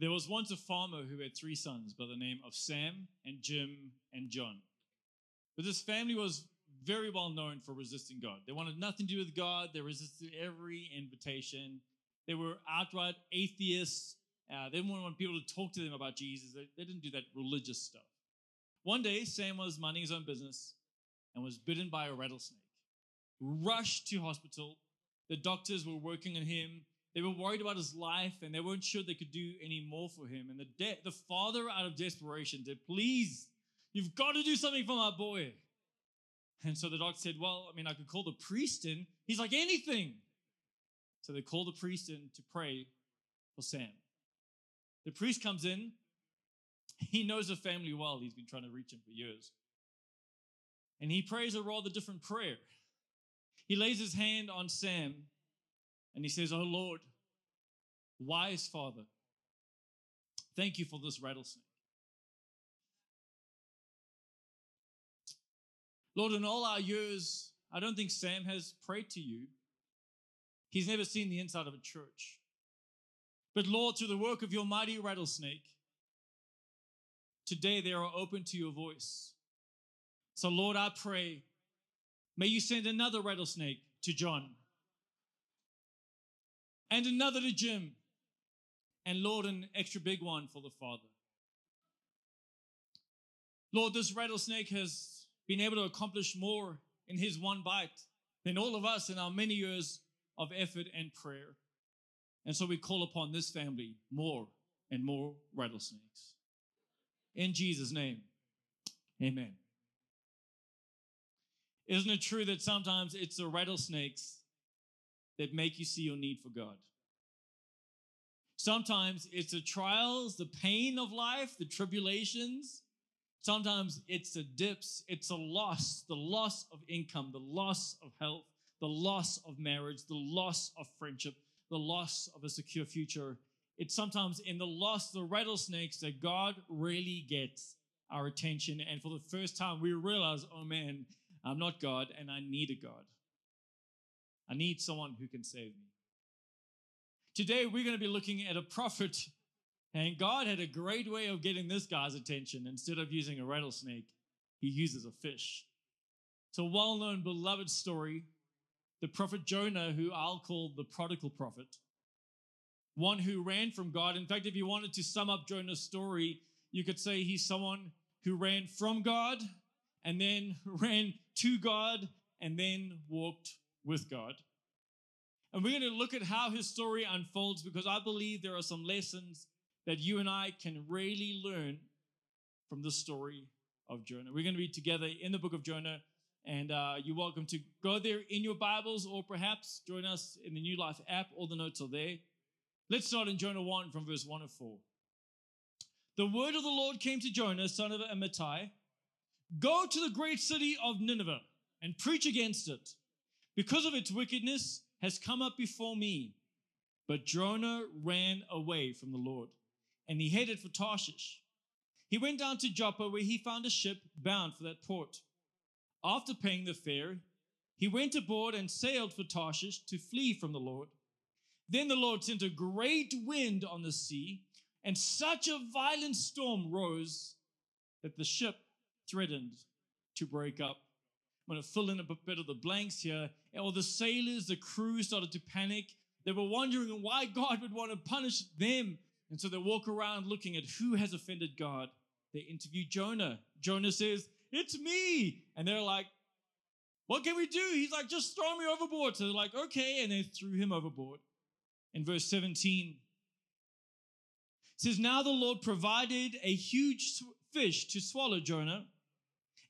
There was once a farmer who had three sons by the name of Sam and Jim and John. But this family was very well known for resisting God. They wanted nothing to do with God, they resisted every invitation. They were outright atheists. Uh, they didn't want people to talk to them about Jesus. They, they didn't do that religious stuff. One day, Sam was minding his own business and was bitten by a rattlesnake. Rushed to hospital. The doctors were working on him. They were worried about his life and they weren't sure they could do any more for him. And the, de- the father, out of desperation, said, Please, you've got to do something for my boy. And so the doctor said, Well, I mean, I could call the priest in. He's like, Anything. So they called the priest in to pray for Sam. The priest comes in. He knows the family well. He's been trying to reach him for years. And he prays a rather different prayer. He lays his hand on Sam and he says, Oh Lord, wise Father, thank you for this rattlesnake. Lord, in all our years, I don't think Sam has prayed to you. He's never seen the inside of a church. But Lord, through the work of your mighty rattlesnake, today they are open to your voice. So, Lord, I pray, may you send another rattlesnake to John, and another to Jim, and Lord, an extra big one for the Father. Lord, this rattlesnake has been able to accomplish more in his one bite than all of us in our many years of effort and prayer. And so we call upon this family more and more rattlesnakes. In Jesus' name, amen. Isn't it true that sometimes it's the rattlesnakes that make you see your need for God? Sometimes it's the trials, the pain of life, the tribulations Sometimes it's the dips, it's a loss, the loss of income, the loss of health, the loss of marriage, the loss of friendship, the loss of a secure future. It's sometimes in the loss, the rattlesnakes, that God really gets our attention. And for the first time, we realize, oh man, I'm not God and I need a God. I need someone who can save me. Today, we're going to be looking at a prophet and God had a great way of getting this guy's attention. Instead of using a rattlesnake, he uses a fish. It's a well known, beloved story. The prophet Jonah, who I'll call the prodigal prophet, one who ran from God. In fact, if you wanted to sum up Jonah's story, you could say he's someone who ran from God and then ran to God and then walked with God. And we're going to look at how his story unfolds because I believe there are some lessons that you and I can really learn from the story of Jonah. We're going to be together in the book of Jonah, and uh, you're welcome to go there in your Bibles or perhaps join us in the New Life app. All the notes are there. Let's start in Jonah 1 from verse 1 of 4. The word of the Lord came to Jonah, son of Amittai Go to the great city of Nineveh and preach against it, because of its wickedness has come up before me. But Jonah ran away from the Lord and he headed for Tarshish. He went down to Joppa where he found a ship bound for that port. After paying the fare, he went aboard and sailed for Tarshish to flee from the Lord. Then the Lord sent a great wind on the sea, and such a violent storm rose that the ship threatened to break up. I'm going to fill in a bit of the blanks here. All the sailors, the crew started to panic. They were wondering why God would want to punish them and so they walk around looking at who has offended God. They interview Jonah. Jonah says, It's me. And they're like, What can we do? He's like, Just throw me overboard. So they're like, Okay. And they threw him overboard. In verse 17, it says, Now the Lord provided a huge fish to swallow Jonah.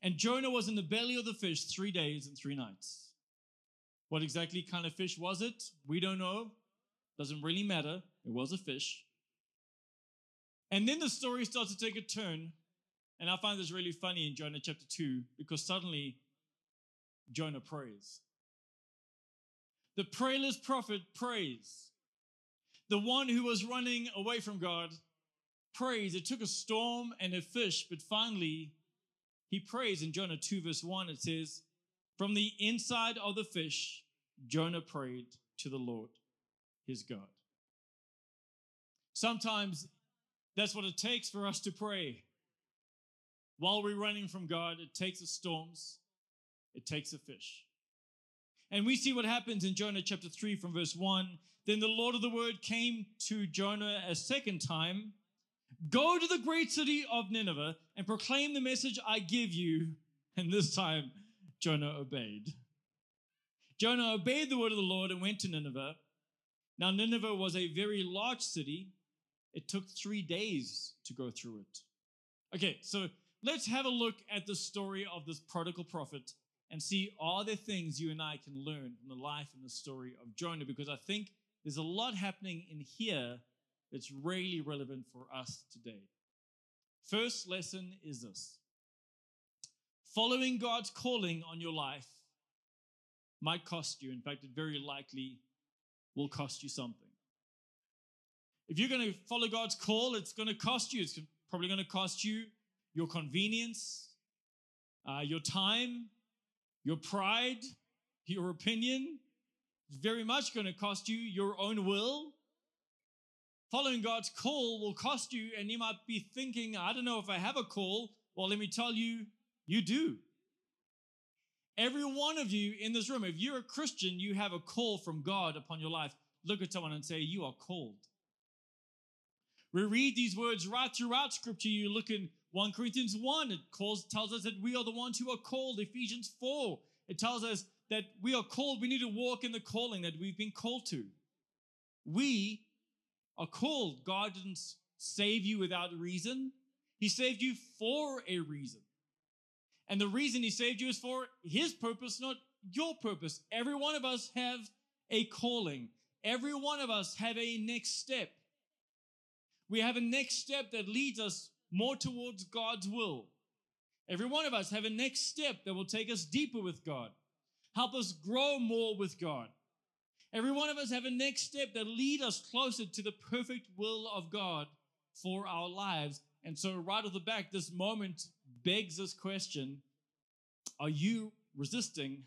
And Jonah was in the belly of the fish three days and three nights. What exactly kind of fish was it? We don't know. Doesn't really matter. It was a fish. And then the story starts to take a turn. And I find this really funny in Jonah chapter 2 because suddenly Jonah prays. The prayerless prophet prays. The one who was running away from God prays. It took a storm and a fish, but finally he prays. In Jonah 2, verse 1, it says, From the inside of the fish, Jonah prayed to the Lord, his God. Sometimes That's what it takes for us to pray. While we're running from God, it takes the storms, it takes a fish. And we see what happens in Jonah chapter 3 from verse 1. Then the Lord of the word came to Jonah a second time Go to the great city of Nineveh and proclaim the message I give you. And this time, Jonah obeyed. Jonah obeyed the word of the Lord and went to Nineveh. Now, Nineveh was a very large city. It took three days to go through it. Okay, so let's have a look at the story of this prodigal prophet and see are there things you and I can learn from the life and the story of Jonah because I think there's a lot happening in here that's really relevant for us today. First lesson is this following God's calling on your life might cost you. In fact, it very likely will cost you something. If you're going to follow God's call, it's going to cost you. It's probably going to cost you your convenience, uh, your time, your pride, your opinion. It's very much going to cost you your own will. Following God's call will cost you, and you might be thinking, I don't know if I have a call. Well, let me tell you, you do. Every one of you in this room, if you're a Christian, you have a call from God upon your life. Look at someone and say, You are called. We read these words right throughout Scripture. You look in 1 Corinthians 1, it calls, tells us that we are the ones who are called. Ephesians 4, it tells us that we are called. We need to walk in the calling that we've been called to. We are called. God didn't save you without a reason, He saved you for a reason. And the reason He saved you is for His purpose, not your purpose. Every one of us have a calling. Every one of us have a next step. We have a next step that leads us more towards God's will. Every one of us have a next step that will take us deeper with God, help us grow more with God. Every one of us have a next step that lead us closer to the perfect will of God for our lives. And so right off the back, this moment begs this question, are you resisting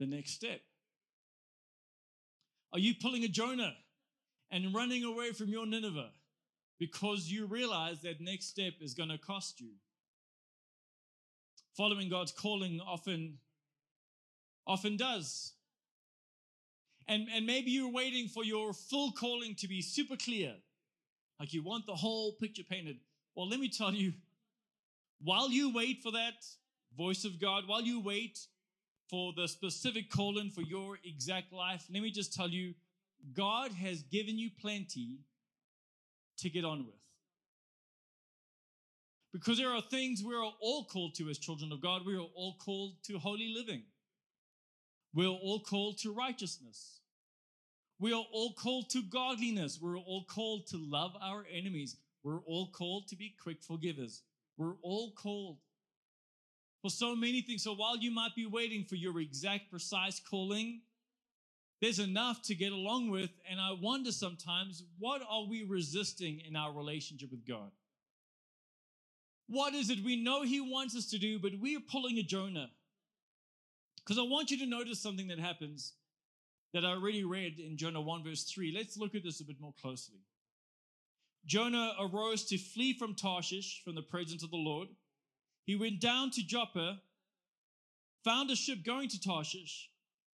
the next step? Are you pulling a Jonah and running away from your Nineveh? because you realize that next step is going to cost you. Following God's calling often often does. And, and maybe you're waiting for your full calling to be super clear. Like you want the whole picture painted. Well, let me tell you, while you wait for that voice of God, while you wait for the specific calling for your exact life, let me just tell you, God has given you plenty to get on with. Because there are things we are all called to as children of God. We are all called to holy living. We are all called to righteousness. We are all called to godliness. We're all called to love our enemies. We're all called to be quick forgivers. We're all called for so many things. So while you might be waiting for your exact, precise calling, there's enough to get along with. And I wonder sometimes, what are we resisting in our relationship with God? What is it we know He wants us to do, but we are pulling a Jonah? Because I want you to notice something that happens that I already read in Jonah 1, verse 3. Let's look at this a bit more closely. Jonah arose to flee from Tarshish, from the presence of the Lord. He went down to Joppa, found a ship going to Tarshish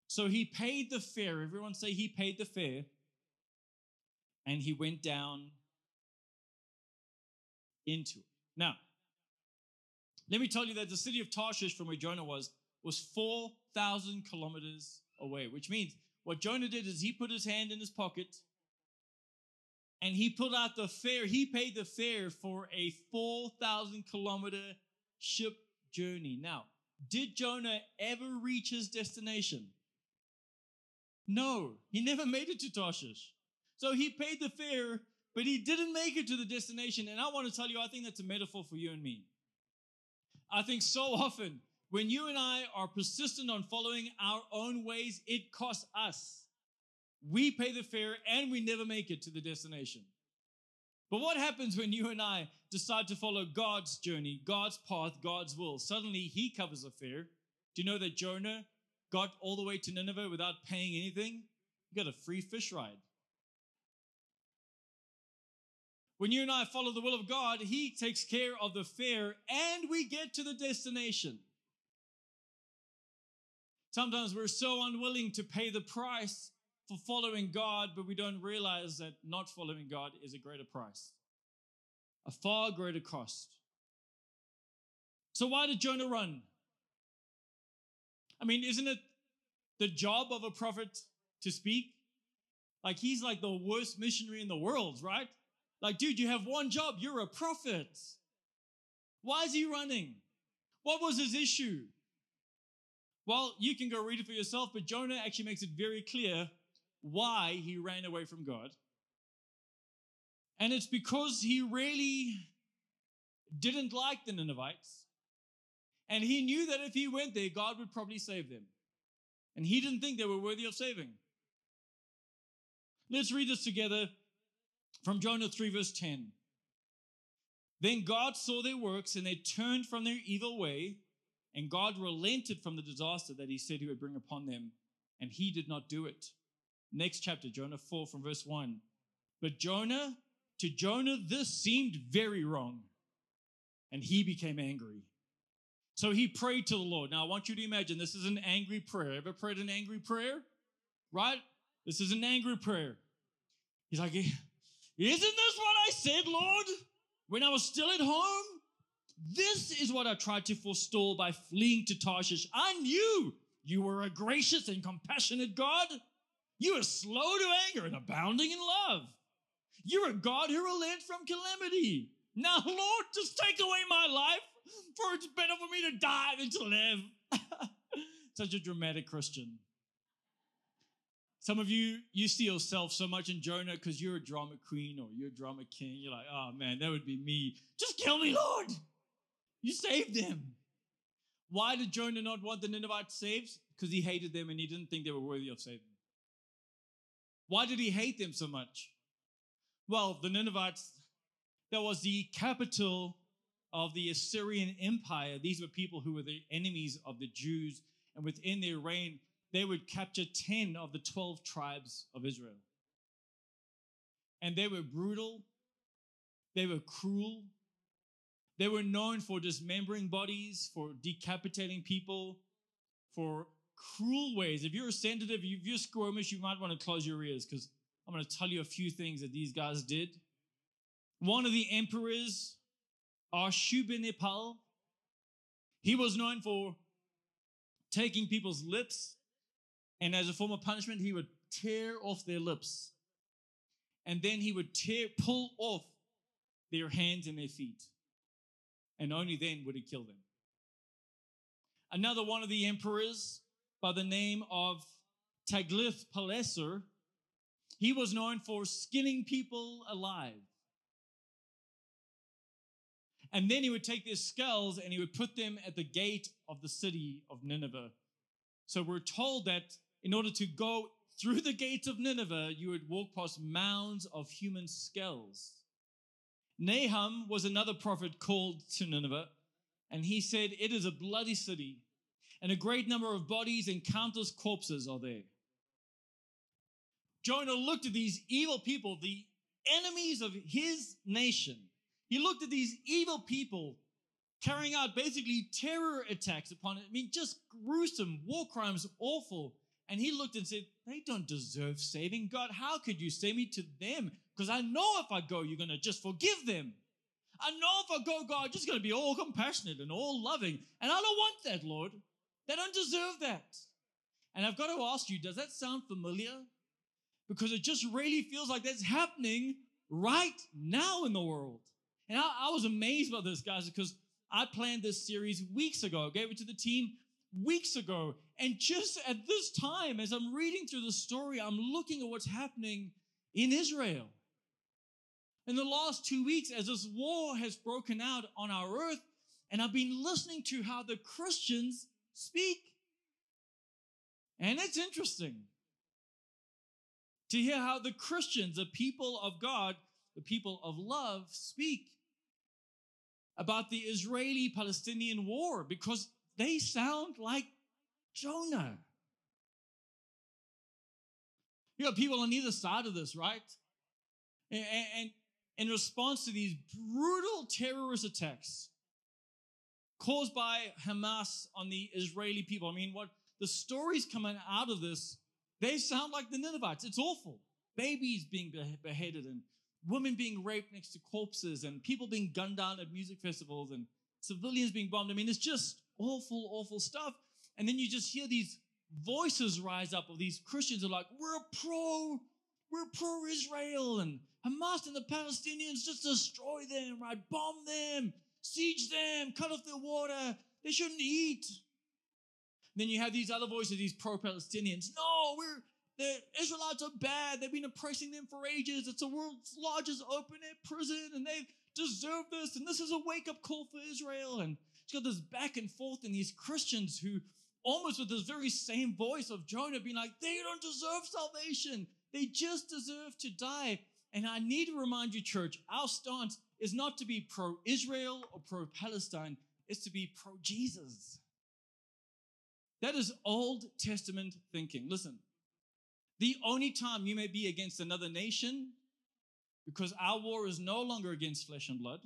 so he paid the fare. Everyone say he paid the fare. And he went down into it. Now, let me tell you that the city of Tarshish, from where Jonah was, was 4,000 kilometers away, which means what Jonah did is he put his hand in his pocket and he pulled out the fare. He paid the fare for a 4,000 kilometer ship journey. Now, did Jonah ever reach his destination? No, he never made it to Tarshish. So he paid the fare, but he didn't make it to the destination. And I want to tell you, I think that's a metaphor for you and me. I think so often when you and I are persistent on following our own ways, it costs us. We pay the fare and we never make it to the destination. But what happens when you and I decide to follow God's journey, God's path, God's will? Suddenly he covers the fare. Do you know that Jonah got all the way to Nineveh without paying anything, He got a free fish ride. When you and I follow the will of God, He takes care of the fare and we get to the destination. Sometimes we're so unwilling to pay the price for following God, but we don't realize that not following God is a greater price, a far greater cost. So, why did Jonah run? I mean, isn't it the job of a prophet to speak? Like, he's like the worst missionary in the world, right? Like, dude, you have one job, you're a prophet. Why is he running? What was his issue? Well, you can go read it for yourself, but Jonah actually makes it very clear why he ran away from God. And it's because he really didn't like the Ninevites. And he knew that if he went there, God would probably save them. And he didn't think they were worthy of saving. Let's read this together from Jonah 3, verse 10. Then God saw their works and they turned from their evil way, and God relented from the disaster that he said he would bring upon them, and he did not do it. Next chapter, Jonah 4 from verse 1. But Jonah, to Jonah, this seemed very wrong, and he became angry. So he prayed to the Lord. Now I want you to imagine this is an angry prayer. Ever prayed an angry prayer? Right? This is an angry prayer. He's like, Isn't this what I said, Lord, when I was still at home? This is what I tried to forestall by fleeing to Tarshish. I knew you were a gracious and compassionate God. You are slow to anger and abounding in love. You're a God who relents from calamity. Now, Lord, just take away my life, for it's better for me to die than to live. Such a dramatic Christian. Some of you, you see yourself so much in Jonah because you're a drama queen or you're a drama king. You're like, oh man, that would be me. Just kill me, Lord. You saved them. Why did Jonah not want the Ninevites saved? Because he hated them and he didn't think they were worthy of saving. Why did he hate them so much? Well, the Ninevites, that was the capital of the Assyrian Empire. These were people who were the enemies of the Jews, and within their reign, they would capture 10 of the 12 tribes of Israel. And they were brutal, they were cruel, they were known for dismembering bodies, for decapitating people, for cruel ways. If you're sensitive, if you're squirmish, you might want to close your ears because I'm going to tell you a few things that these guys did. One of the emperors, Ashurbanipal, he was known for taking people's lips, and as a form of punishment, he would tear off their lips. And then he would tear, pull off their hands and their feet. And only then would he kill them. Another one of the emperors, by the name of Tiglath-Pileser, he was known for skinning people alive. And then he would take their skulls and he would put them at the gate of the city of Nineveh. So we're told that in order to go through the gates of Nineveh, you would walk past mounds of human skulls. Nahum was another prophet called to Nineveh, and he said, It is a bloody city, and a great number of bodies and countless corpses are there. Jonah looked at these evil people, the enemies of his nation. He looked at these evil people carrying out basically terror attacks upon it. I mean, just gruesome, war crimes, awful. And he looked and said, They don't deserve saving. God, how could you save me to them? Because I know if I go, you're going to just forgive them. I know if I go, God, you're just going to be all compassionate and all loving. And I don't want that, Lord. They don't deserve that. And I've got to ask you, does that sound familiar? Because it just really feels like that's happening right now in the world. And I, I was amazed by this, guys, because I planned this series weeks ago, gave it to the team weeks ago. And just at this time, as I'm reading through the story, I'm looking at what's happening in Israel. In the last two weeks, as this war has broken out on our earth, and I've been listening to how the Christians speak. And it's interesting to hear how the Christians, the people of God, the people of love, speak about the Israeli Palestinian war because they sound like Jonah. You got people on either side of this, right? And, and, in response to these brutal terrorist attacks caused by Hamas on the Israeli people. I mean, what the stories coming out of this, they sound like the Ninevites. It's awful. Babies being beheaded and women being raped next to corpses and people being gunned down at music festivals and civilians being bombed. I mean, it's just awful, awful stuff. And then you just hear these voices rise up of these Christians who are like, we're pro, we're pro Israel, and Hamas and the Palestinians just destroy them, right? Bomb them, siege them, cut off their water. They shouldn't eat. And then you have these other voices, these pro Palestinians. No, we're the Israelites are bad. They've been oppressing them for ages. It's the world's largest open air prison, and they deserve this. And this is a wake up call for Israel. And it's got this back and forth, and these Christians who, almost with this very same voice of Jonah, being like, they don't deserve salvation. They just deserve to die. And I need to remind you, church, our stance is not to be pro Israel or pro Palestine, it's to be pro Jesus. That is Old Testament thinking. Listen, the only time you may be against another nation, because our war is no longer against flesh and blood,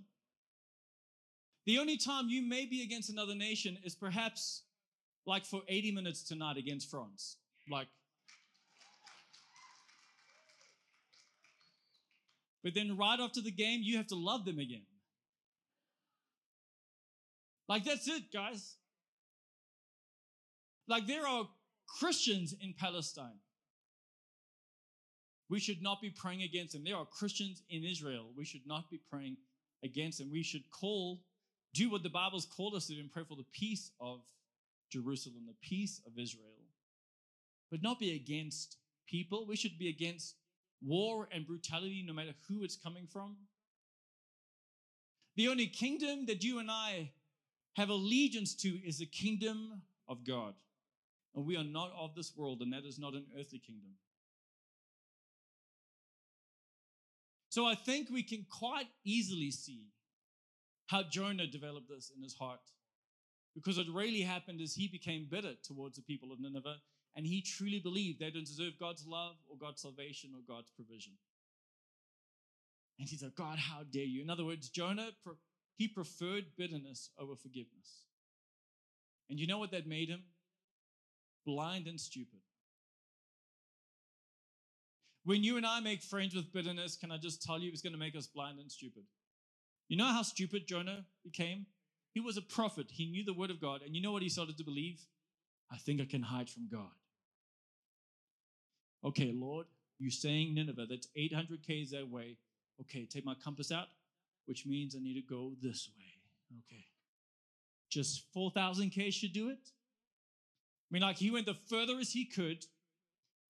the only time you may be against another nation is perhaps like for 80 minutes tonight against France. Like, but then right after the game, you have to love them again. Like, that's it, guys. Like, there are Christians in Palestine. We should not be praying against them. There are Christians in Israel. We should not be praying against them. We should call do what the Bible's called us to do and pray for the peace of Jerusalem, the peace of Israel. But not be against people. We should be against war and brutality, no matter who it's coming from. The only kingdom that you and I have allegiance to is the kingdom of God. And we are not of this world, and that is not an earthly kingdom. So I think we can quite easily see how Jonah developed this in his heart. Because what really happened is he became bitter towards the people of Nineveh and he truly believed they don't deserve God's love or God's salvation or God's provision. And he said, God, how dare you? In other words, Jonah, he preferred bitterness over forgiveness. And you know what that made him? Blind and stupid. When you and I make friends with bitterness, can I just tell you, it's going to make us blind and stupid. You know how stupid Jonah became? He was a prophet. He knew the word of God. And you know what he started to believe? I think I can hide from God. Okay, Lord, you're saying Nineveh, that's 800 Ks that way. Okay, take my compass out, which means I need to go this way. Okay. Just 4,000 Ks should do it? I mean, like he went the furthest he could.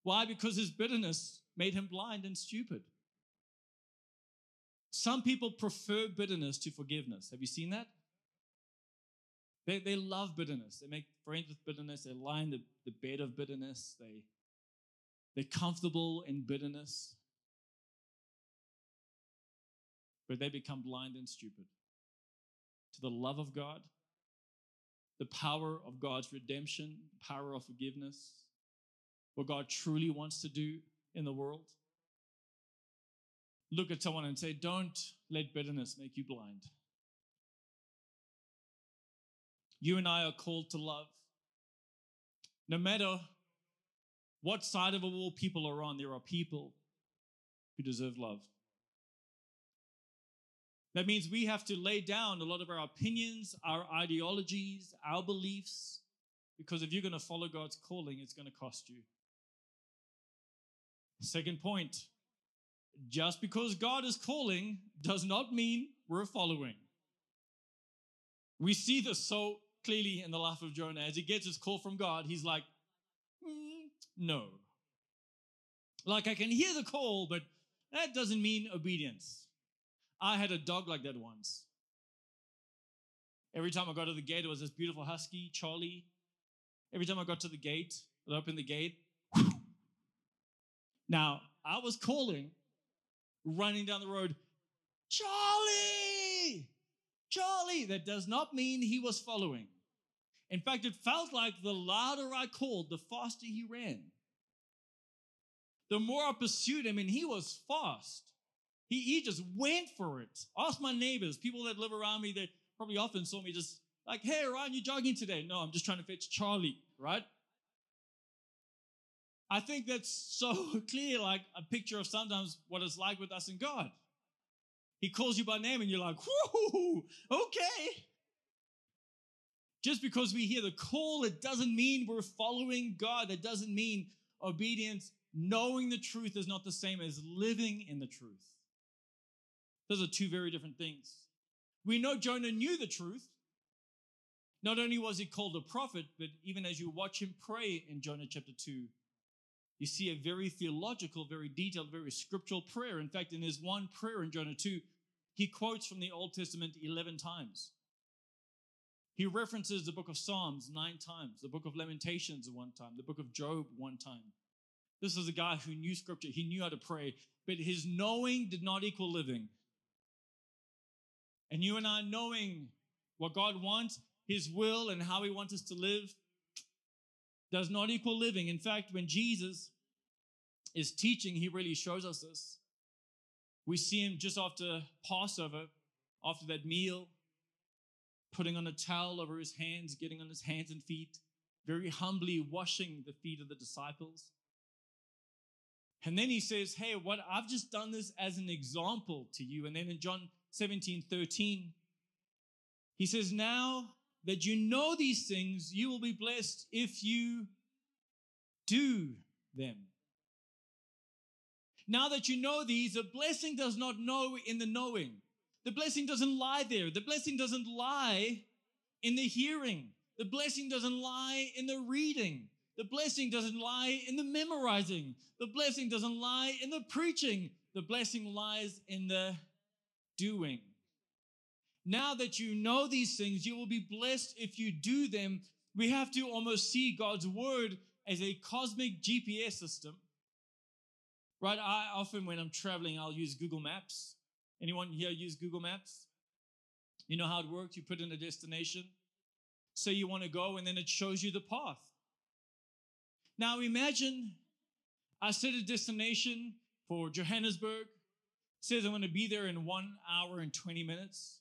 Why? Because his bitterness made him blind and stupid. Some people prefer bitterness to forgiveness. Have you seen that? They, they love bitterness. They make friends with bitterness. They lie in the, the bed of bitterness. They, they're comfortable in bitterness. But they become blind and stupid to the love of God, the power of God's redemption, power of forgiveness, what God truly wants to do in the world look at someone and say, Don't let bitterness make you blind. You and I are called to love. No matter what side of a wall people are on, there are people who deserve love. That means we have to lay down a lot of our opinions, our ideologies, our beliefs, because if you're going to follow God's calling, it's going to cost you. Second point just because God is calling does not mean we're following. We see this so clearly in the life of Jonah. As he gets his call from God, he's like, no. Like I can hear the call, but that doesn't mean obedience. I had a dog like that once. Every time I got to the gate, it was this beautiful husky, Charlie. Every time I got to the gate, I opened the gate. Now, I was calling, running down the road, Charlie! Charlie! That does not mean he was following. In fact, it felt like the louder I called, the faster he ran. The more I pursued him, and he was fast. He, he just went for it. Ask my neighbors, people that live around me, they probably often saw me just like, hey, Ryan, you jogging today? No, I'm just trying to fetch Charlie, right? I think that's so clear, like a picture of sometimes what it's like with us and God. He calls you by name and you're like, whoo, okay. Just because we hear the call, it doesn't mean we're following God. It doesn't mean obedience. Knowing the truth is not the same as living in the truth. Those are two very different things. We know Jonah knew the truth. Not only was he called a prophet, but even as you watch him pray in Jonah chapter 2, you see a very theological, very detailed, very scriptural prayer. In fact, in his one prayer in Jonah 2, he quotes from the Old Testament 11 times. He references the book of Psalms nine times, the book of Lamentations one time, the book of Job one time. This is a guy who knew scripture, he knew how to pray, but his knowing did not equal living. And you and I knowing what God wants, his will, and how he wants us to live does not equal living. In fact, when Jesus is teaching, he really shows us this. We see him just after Passover, after that meal, putting on a towel over his hands, getting on his hands and feet, very humbly washing the feet of the disciples. And then he says, Hey, what I've just done this as an example to you. And then in John 17 13, he says, Now that you know these things, you will be blessed if you do them. Now that you know these, a blessing does not know in the knowing. The blessing doesn't lie there. The blessing doesn't lie in the hearing. The blessing doesn't lie in the reading. The blessing doesn't lie in the memorizing. The blessing doesn't lie in the preaching. The blessing lies in the doing. Now that you know these things, you will be blessed if you do them. We have to almost see God's word as a cosmic GPS system. Right? I often, when I'm traveling, I'll use Google Maps. Anyone here use Google Maps? You know how it works? You put in a destination, say you want to go, and then it shows you the path. Now imagine I set a destination for Johannesburg, says I'm going to be there in one hour and 20 minutes.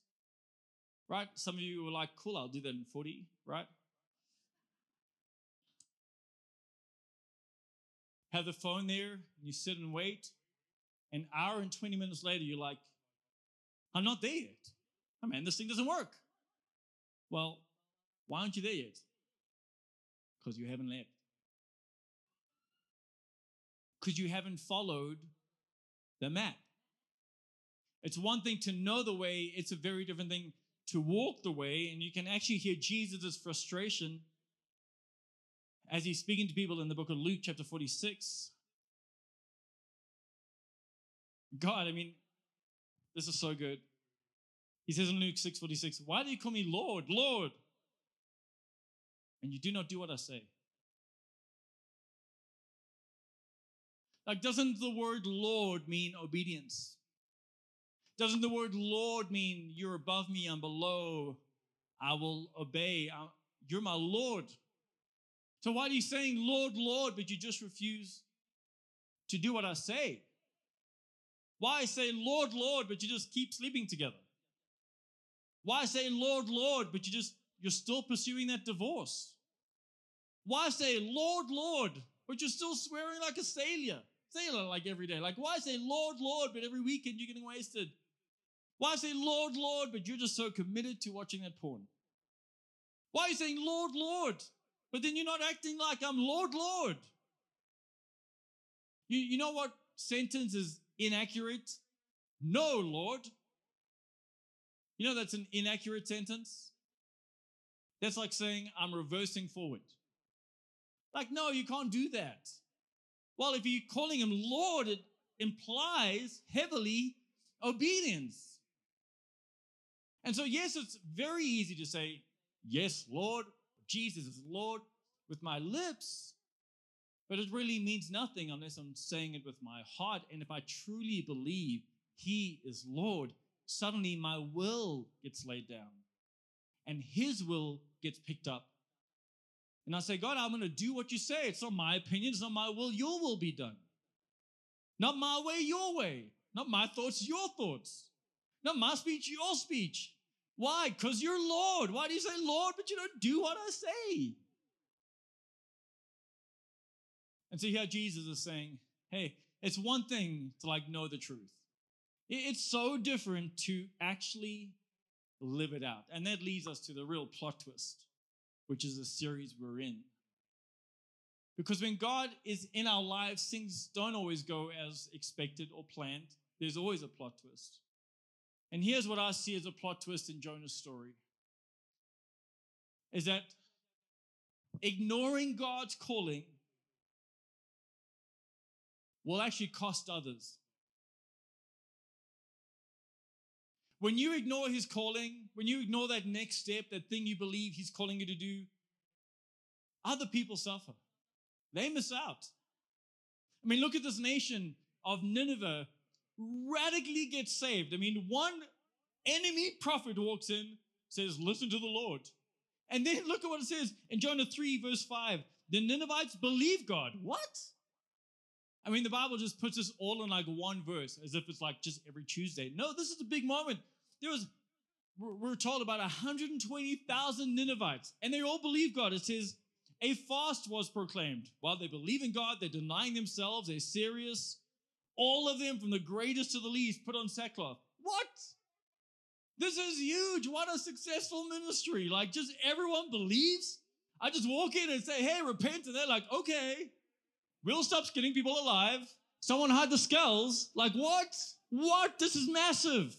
Right? Some of you were like, cool, I'll do that in 40, right? Have the phone there, and you sit and wait. An hour and 20 minutes later, you're like, I'm not there yet. Oh man, this thing doesn't work. Well, why aren't you there yet? Because you haven't left. Because you haven't followed the map. It's one thing to know the way, it's a very different thing to walk the way. And you can actually hear Jesus' frustration as he's speaking to people in the book of Luke, chapter 46. God, I mean, this is so good. He says in Luke 6:46, Why do you call me Lord, Lord? And you do not do what I say. Like, doesn't the word Lord mean obedience? Doesn't the word Lord mean you're above me, I'm below? I will obey. You're my Lord. So why are you saying Lord, Lord, but you just refuse to do what I say? Why say Lord, Lord, but you just keep sleeping together? Why say Lord, Lord, but you just you're still pursuing that divorce? Why say Lord, Lord, but you're still swearing like a sailor? Sailor like every day. Like why say Lord, Lord, but every weekend you're getting wasted? Why say Lord, Lord, but you're just so committed to watching that porn? Why are you saying Lord, Lord, but then you're not acting like I'm Lord, Lord? You, you know what sentence is inaccurate? No, Lord. You know that's an inaccurate sentence? That's like saying I'm reversing forward. Like, no, you can't do that. Well, if you're calling him Lord, it implies heavily obedience. And so, yes, it's very easy to say, Yes, Lord, Jesus is Lord with my lips, but it really means nothing unless I'm saying it with my heart. And if I truly believe He is Lord, suddenly my will gets laid down and His will gets picked up. And I say, God, I'm going to do what you say. It's not my opinion, it's not my will. Your will be done. Not my way, your way. Not my thoughts, your thoughts. Not my speech, your speech. Why? Because you're Lord. Why do you say Lord, but you don't do what I say? And so here Jesus is saying, hey, it's one thing to like know the truth. It's so different to actually live it out. And that leads us to the real plot twist, which is the series we're in. Because when God is in our lives, things don't always go as expected or planned. There's always a plot twist. And here's what I see as a plot twist in Jonah's story is that ignoring God's calling will actually cost others. When you ignore his calling, when you ignore that next step, that thing you believe he's calling you to do, other people suffer. They miss out. I mean, look at this nation of Nineveh radically gets saved. I mean, one enemy prophet walks in, says, Listen to the Lord. And then look at what it says in Jonah 3, verse 5. The Ninevites believe God. What? I mean, the Bible just puts us all in like one verse as if it's like just every Tuesday. No, this is a big moment. There was, we're told about 120,000 Ninevites, and they all believe God. It says, a fast was proclaimed. While they believe in God, they're denying themselves, they're serious. All of them, from the greatest to the least, put on sackcloth. What? This is huge. What a successful ministry. Like, just everyone believes. I just walk in and say, hey, repent. And they're like, okay. We'll stop skinning people alive. Someone hide the skulls. Like, what? What? This is massive.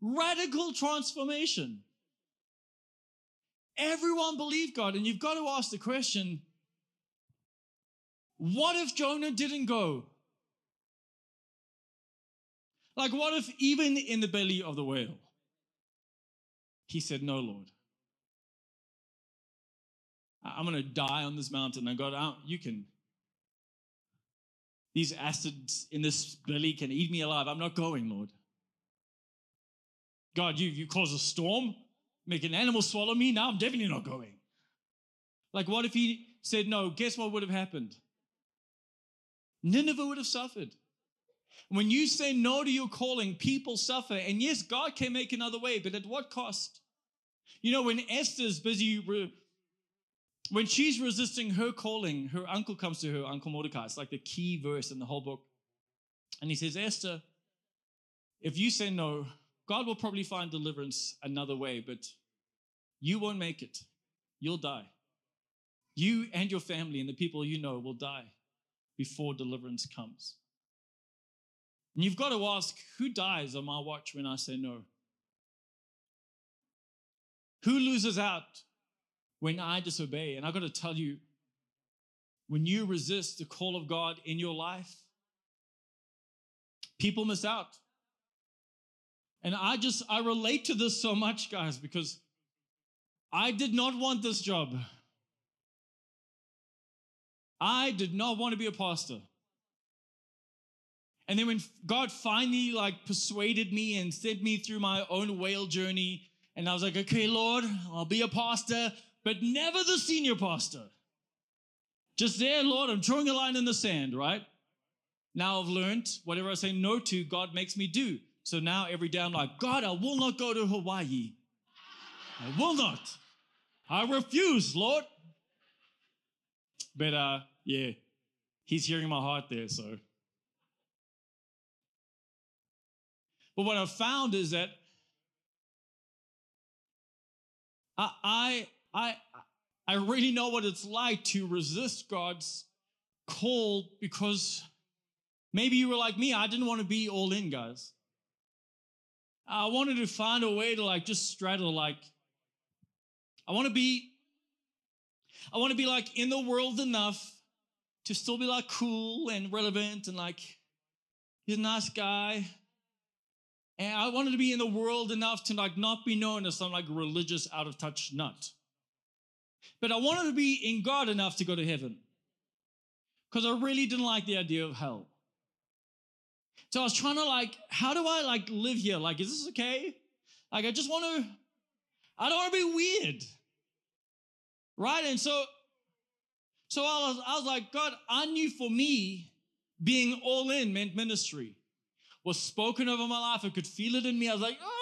Radical transformation. Everyone believed God. And you've got to ask the question what if Jonah didn't go? Like, what if even in the belly of the whale, he said, No, Lord. I'm going to die on this mountain. And God, you can these acids in this belly can eat me alive. I'm not going, Lord. God, you, you cause a storm, make an animal swallow me. Now I'm definitely not going. Like, what if he said no? Guess what would have happened? Nineveh would have suffered. When you say no to your calling, people suffer. And yes, God can make another way, but at what cost? You know, when Esther's busy when she's resisting her calling, her uncle comes to her, Uncle Mordecai. It's like the key verse in the whole book. And he says, Esther, if you say no, God will probably find deliverance another way, but you won't make it. You'll die. You and your family and the people you know will die before deliverance comes. And you've got to ask who dies on my watch when I say no? Who loses out when I disobey. And I've got to tell you, when you resist the call of God in your life, people miss out. And I just, I relate to this so much, guys, because I did not want this job. I did not want to be a pastor. And then when God finally like persuaded me and sent me through my own whale journey, and I was like, okay, Lord, I'll be a pastor but never the senior pastor. Just there, Lord, I'm drawing a line in the sand, right? Now I've learned whatever I say no to, God makes me do. So now every day I'm like, God, I will not go to Hawaii. I will not. I refuse, Lord. But uh, yeah, he's hearing my heart there, so. But what I've found is that I, I I, I really know what it's like to resist God's call because maybe you were like me. I didn't want to be all in, guys. I wanted to find a way to like just straddle, like, I want to be, I want to be like in the world enough to still be like cool and relevant and like, he's a nice guy. And I wanted to be in the world enough to like not be known as some like religious out of touch nut. But I wanted to be in God enough to go to heaven because I really didn't like the idea of hell. So I was trying to like, how do I like live here? Like, is this okay? Like, I just want to, I don't want to be weird. Right? And so, so I was, I was like, God, I knew for me being all in meant ministry. was spoken over my life. I could feel it in me. I was like, oh,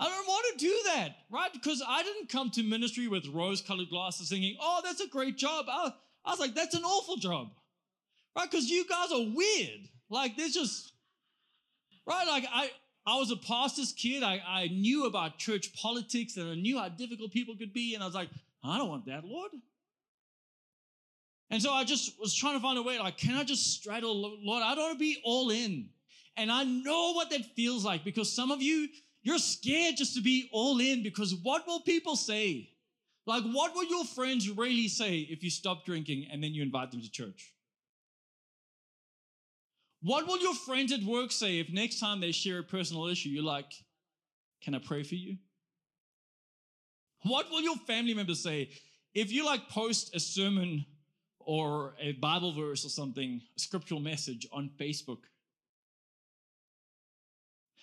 I don't want to do that, right? Because I didn't come to ministry with rose colored glasses thinking, oh, that's a great job. I, I was like, that's an awful job, right? Because you guys are weird. Like, there's just, right? Like, I, I was a pastor's kid. I, I knew about church politics and I knew how difficult people could be. And I was like, I don't want that, Lord. And so I just was trying to find a way, like, can I just straddle, Lord? I don't want to be all in. And I know what that feels like because some of you, you're scared just to be all in because what will people say? Like, what will your friends really say if you stop drinking and then you invite them to church? What will your friends at work say if next time they share a personal issue, you're like, Can I pray for you? What will your family members say if you like post a sermon or a Bible verse or something, a scriptural message on Facebook?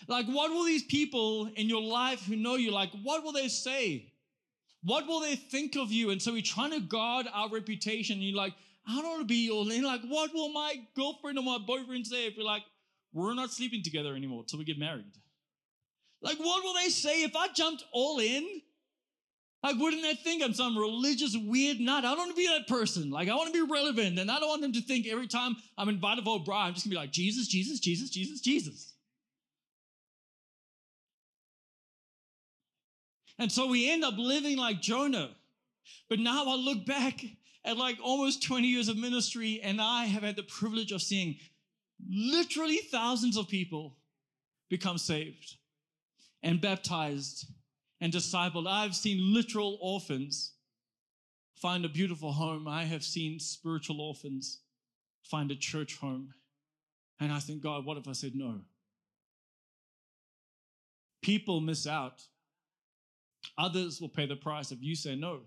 Like, what will these people in your life who know you, like, what will they say? What will they think of you? And so we're trying to guard our reputation. And you're like, I don't want to be all in. Like, what will my girlfriend or my boyfriend say if we're like, we're not sleeping together anymore till we get married? Like, what will they say if I jumped all in? Like, wouldn't they think I'm some religious weird nut? I don't want to be that person. Like, I want to be relevant. And I don't want them to think every time I'm invited for a braai, I'm just going to be like, Jesus, Jesus, Jesus, Jesus, Jesus. And so we end up living like Jonah. But now I look back at like almost 20 years of ministry, and I have had the privilege of seeing literally thousands of people become saved and baptized and discipled. I've seen literal orphans find a beautiful home. I have seen spiritual orphans find a church home. And I think, God, what if I said no? People miss out. Others will pay the price if you say no.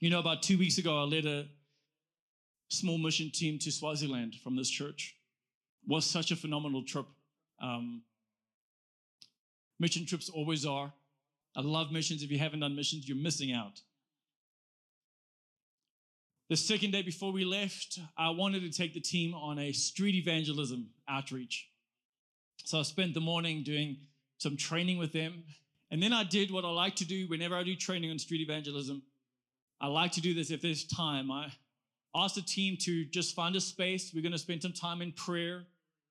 You know, about two weeks ago, I led a small mission team to Swaziland from this church. It was such a phenomenal trip. Um, mission trips always are. I love missions. If you haven't done missions, you're missing out. The second day before we left, I wanted to take the team on a street evangelism outreach. So I spent the morning doing some training with them. And then I did what I like to do whenever I do training on street evangelism. I like to do this if there's time. I asked the team to just find a space. We're going to spend some time in prayer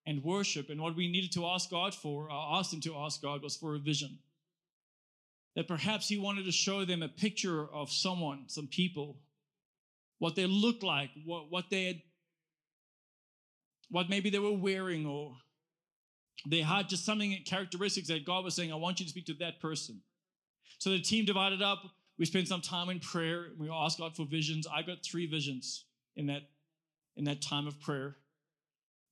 and worship. And what we needed to ask God for, I asked them to ask God, was for a vision. That perhaps He wanted to show them a picture of someone, some people, what they looked like, what, what they had, what maybe they were wearing, or they had just something characteristics that God was saying, I want you to speak to that person. So the team divided up. We spent some time in prayer. We asked God for visions. I got three visions in that, in that time of prayer.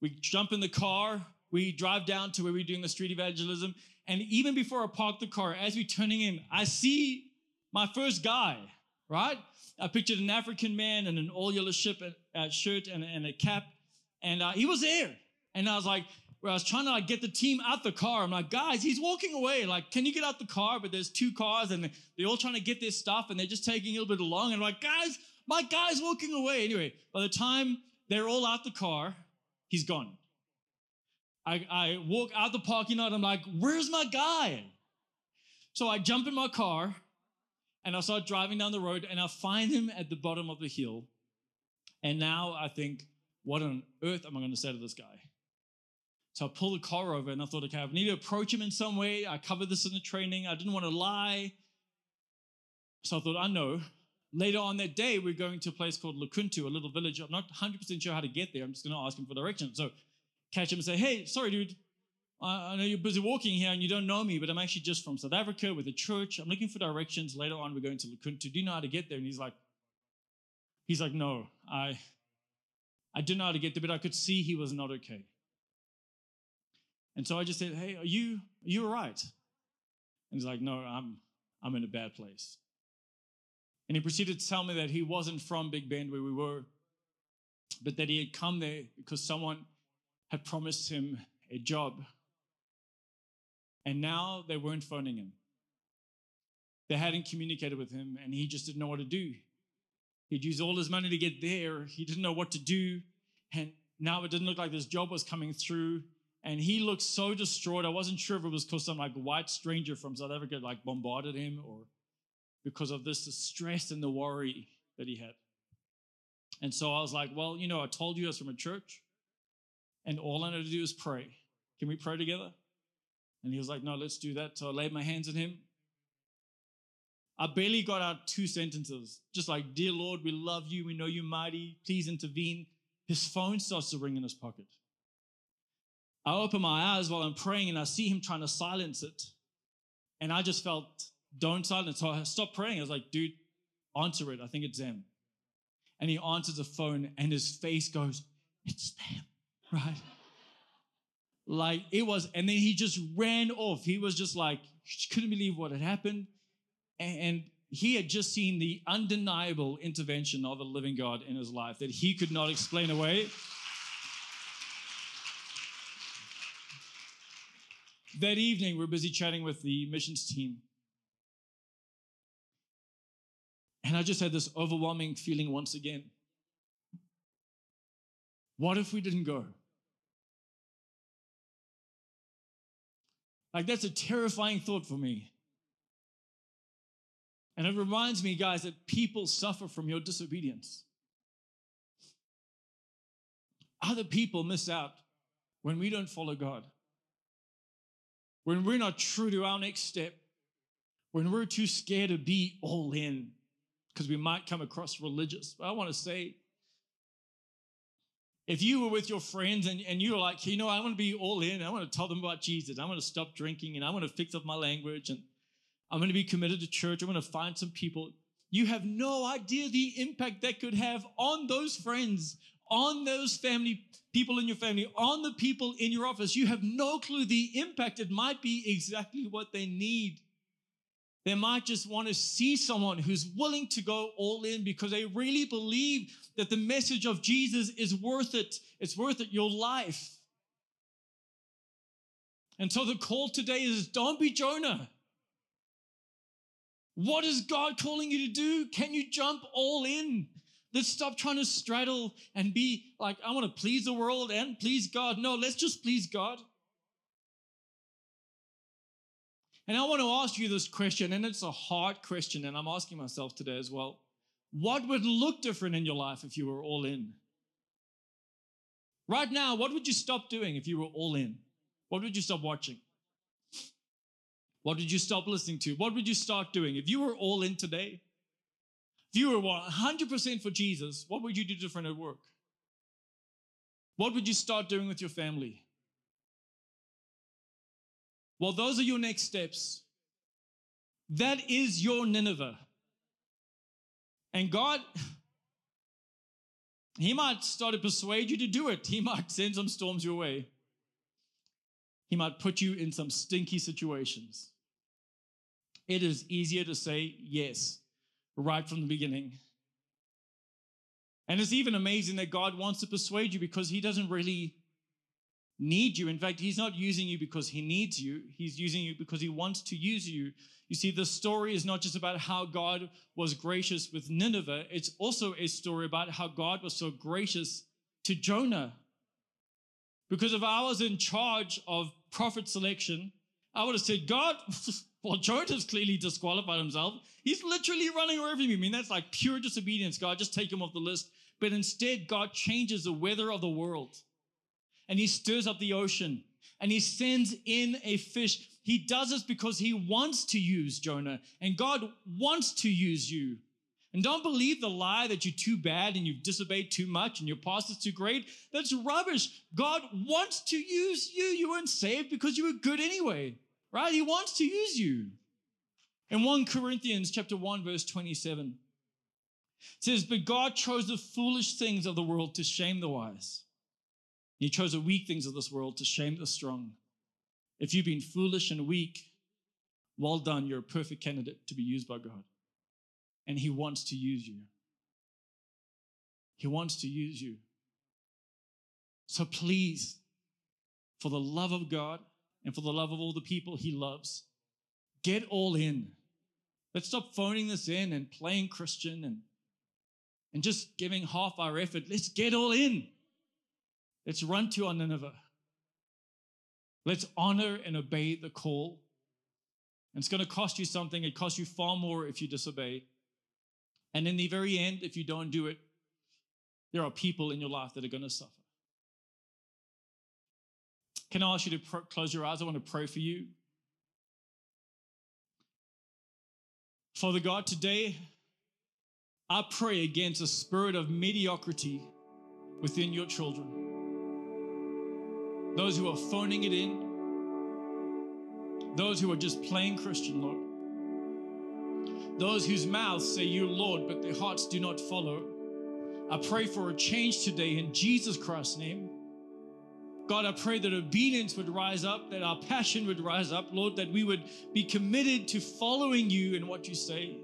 We jump in the car. We drive down to where we're doing the street evangelism. And even before I park the car, as we're turning in, I see my first guy, right? I pictured an African man in an all yellow shirt and, and a cap. And uh, he was there. And I was like, where I was trying to like get the team out the car. I'm like, guys, he's walking away. Like, can you get out the car? But there's two cars and they're all trying to get their stuff and they're just taking a little bit long. And I'm like, guys, my guy's walking away. Anyway, by the time they're all out the car, he's gone. I, I walk out the parking lot. I'm like, where's my guy? So I jump in my car and I start driving down the road and I find him at the bottom of the hill. And now I think, what on earth am I going to say to this guy? So I pulled the car over and I thought, okay, I need to approach him in some way. I covered this in the training. I didn't want to lie. So I thought, I know. Later on that day, we're going to a place called Lukuntu, a little village. I'm not 100% sure how to get there. I'm just going to ask him for directions. So catch him and say, hey, sorry, dude. I know you're busy walking here and you don't know me, but I'm actually just from South Africa with a church. I'm looking for directions. Later on, we're going to Lukuntu. Do you know how to get there? And he's like, he's like, no, I, I didn't know how to get there, but I could see he was not okay. And so I just said, Hey, are you, are you all right? And he's like, No, I'm, I'm in a bad place. And he proceeded to tell me that he wasn't from Big Bend where we were, but that he had come there because someone had promised him a job. And now they weren't phoning him. They hadn't communicated with him, and he just didn't know what to do. He'd used all his money to get there. He didn't know what to do. And now it didn't look like this job was coming through. And he looked so distraught. I wasn't sure if it was because some like white stranger from South Africa like bombarded him or because of this the stress and the worry that he had. And so I was like, well, you know, I told you I was from a church, and all I need to do is pray. Can we pray together? And he was like, no, let's do that. So I laid my hands on him. I barely got out two sentences, just like, Dear Lord, we love you. We know you're mighty. Please intervene. His phone starts to ring in his pocket. I open my eyes while I'm praying and I see him trying to silence it. And I just felt, don't silence. So I stopped praying. I was like, dude, answer it. I think it's them. And he answers the phone and his face goes, it's them, right? like it was, and then he just ran off. He was just like, couldn't believe what had happened. And he had just seen the undeniable intervention of a living God in his life that he could not explain away. That evening, we're busy chatting with the missions team. And I just had this overwhelming feeling once again. What if we didn't go? Like, that's a terrifying thought for me. And it reminds me, guys, that people suffer from your disobedience. Other people miss out when we don't follow God when we're not true to our next step, when we're too scared to be all in, because we might come across religious. But I want to say, if you were with your friends and, and you were like, you know, I want to be all in, I want to tell them about Jesus, I want to stop drinking, and I want to fix up my language, and I'm going to be committed to church, I'm going to find some people. You have no idea the impact that could have on those friends, on those family people in your family, on the people in your office. You have no clue the impact. It might be exactly what they need. They might just want to see someone who's willing to go all in because they really believe that the message of Jesus is worth it. It's worth it, your life. And so the call today is don't be Jonah. What is God calling you to do? Can you jump all in? Let's stop trying to straddle and be like, I want to please the world and please God. No, let's just please God. And I want to ask you this question, and it's a hard question, and I'm asking myself today as well. What would look different in your life if you were all in? Right now, what would you stop doing if you were all in? What would you stop watching? What would you stop listening to? What would you start doing? If you were all in today, if you were 100% for Jesus, what would you do different at work? What would you start doing with your family? Well, those are your next steps. That is your Nineveh. And God, He might start to persuade you to do it. He might send some storms your way. He might put you in some stinky situations. It is easier to say yes right from the beginning. And it's even amazing that God wants to persuade you because He doesn't really need you. In fact, He's not using you because He needs you, He's using you because He wants to use you. You see, the story is not just about how God was gracious with Nineveh, it's also a story about how God was so gracious to Jonah. Because if I was in charge of prophet selection, I would have said, God, well, Jonah's clearly disqualified himself. He's literally running away from you. I mean, that's like pure disobedience. God, just take him off the list. But instead, God changes the weather of the world and he stirs up the ocean and he sends in a fish. He does this because he wants to use Jonah and God wants to use you. And don't believe the lie that you're too bad and you've disobeyed too much and your past is too great. That's rubbish. God wants to use you. You weren't saved because you were good anyway, right? He wants to use you. In 1 Corinthians chapter 1 verse 27 it says, "But God chose the foolish things of the world to shame the wise. He chose the weak things of this world to shame the strong. If you've been foolish and weak, well done, you're a perfect candidate to be used by God. And He wants to use you. He wants to use you. So please, for the love of God and for the love of all the people He loves, get all in. Let's stop phoning this in and playing Christian and, and just giving half our effort. Let's get all in. Let's run to our Nineveh. Let's honor and obey the call. And it's going to cost you something. It costs you far more if you disobey. And in the very end, if you don't do it, there are people in your life that are going to suffer. Can I ask you to close your eyes? I want to pray for you. Father God, today I pray against a spirit of mediocrity within your children. Those who are phoning it in, those who are just plain Christian, Lord. Those whose mouths say you, Lord, but their hearts do not follow. I pray for a change today in Jesus Christ's name. God, I pray that obedience would rise up, that our passion would rise up, Lord, that we would be committed to following you in what you say.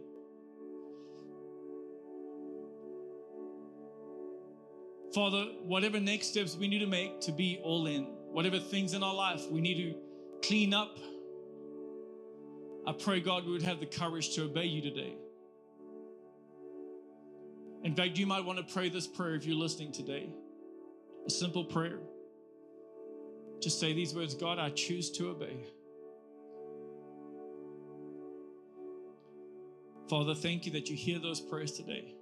Father, whatever next steps we need to make to be all in, whatever things in our life we need to clean up, I pray, God, we would have the courage to obey you today. In fact, you might want to pray this prayer if you're listening today. A simple prayer. Just say these words God, I choose to obey. Father, thank you that you hear those prayers today.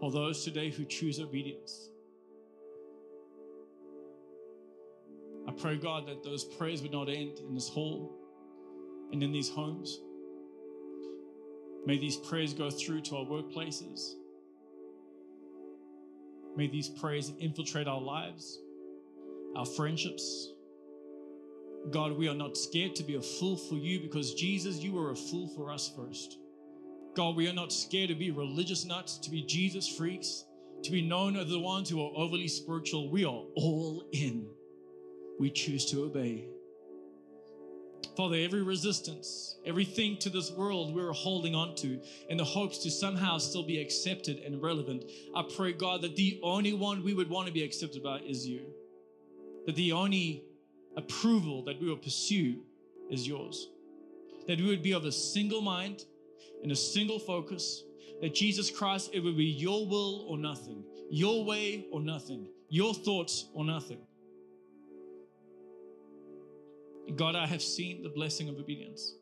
For those today who choose obedience. I pray, God, that those prayers would not end in this hall and in these homes. May these prayers go through to our workplaces. May these prayers infiltrate our lives, our friendships. God, we are not scared to be a fool for you because Jesus, you were a fool for us first. God, we are not scared to be religious nuts, to be Jesus freaks, to be known as the ones who are overly spiritual. We are all in. We choose to obey. Father, every resistance, everything to this world we're holding on to in the hopes to somehow still be accepted and relevant. I pray, God, that the only one we would want to be accepted by is you. That the only approval that we will pursue is yours. That we would be of a single mind and a single focus. That Jesus Christ, it would be your will or nothing, your way or nothing, your thoughts or nothing. God, I have seen the blessing of obedience.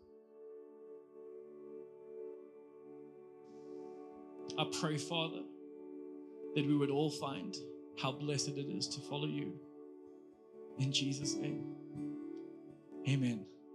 I pray, Father, that we would all find how blessed it is to follow you. In Jesus' name, amen.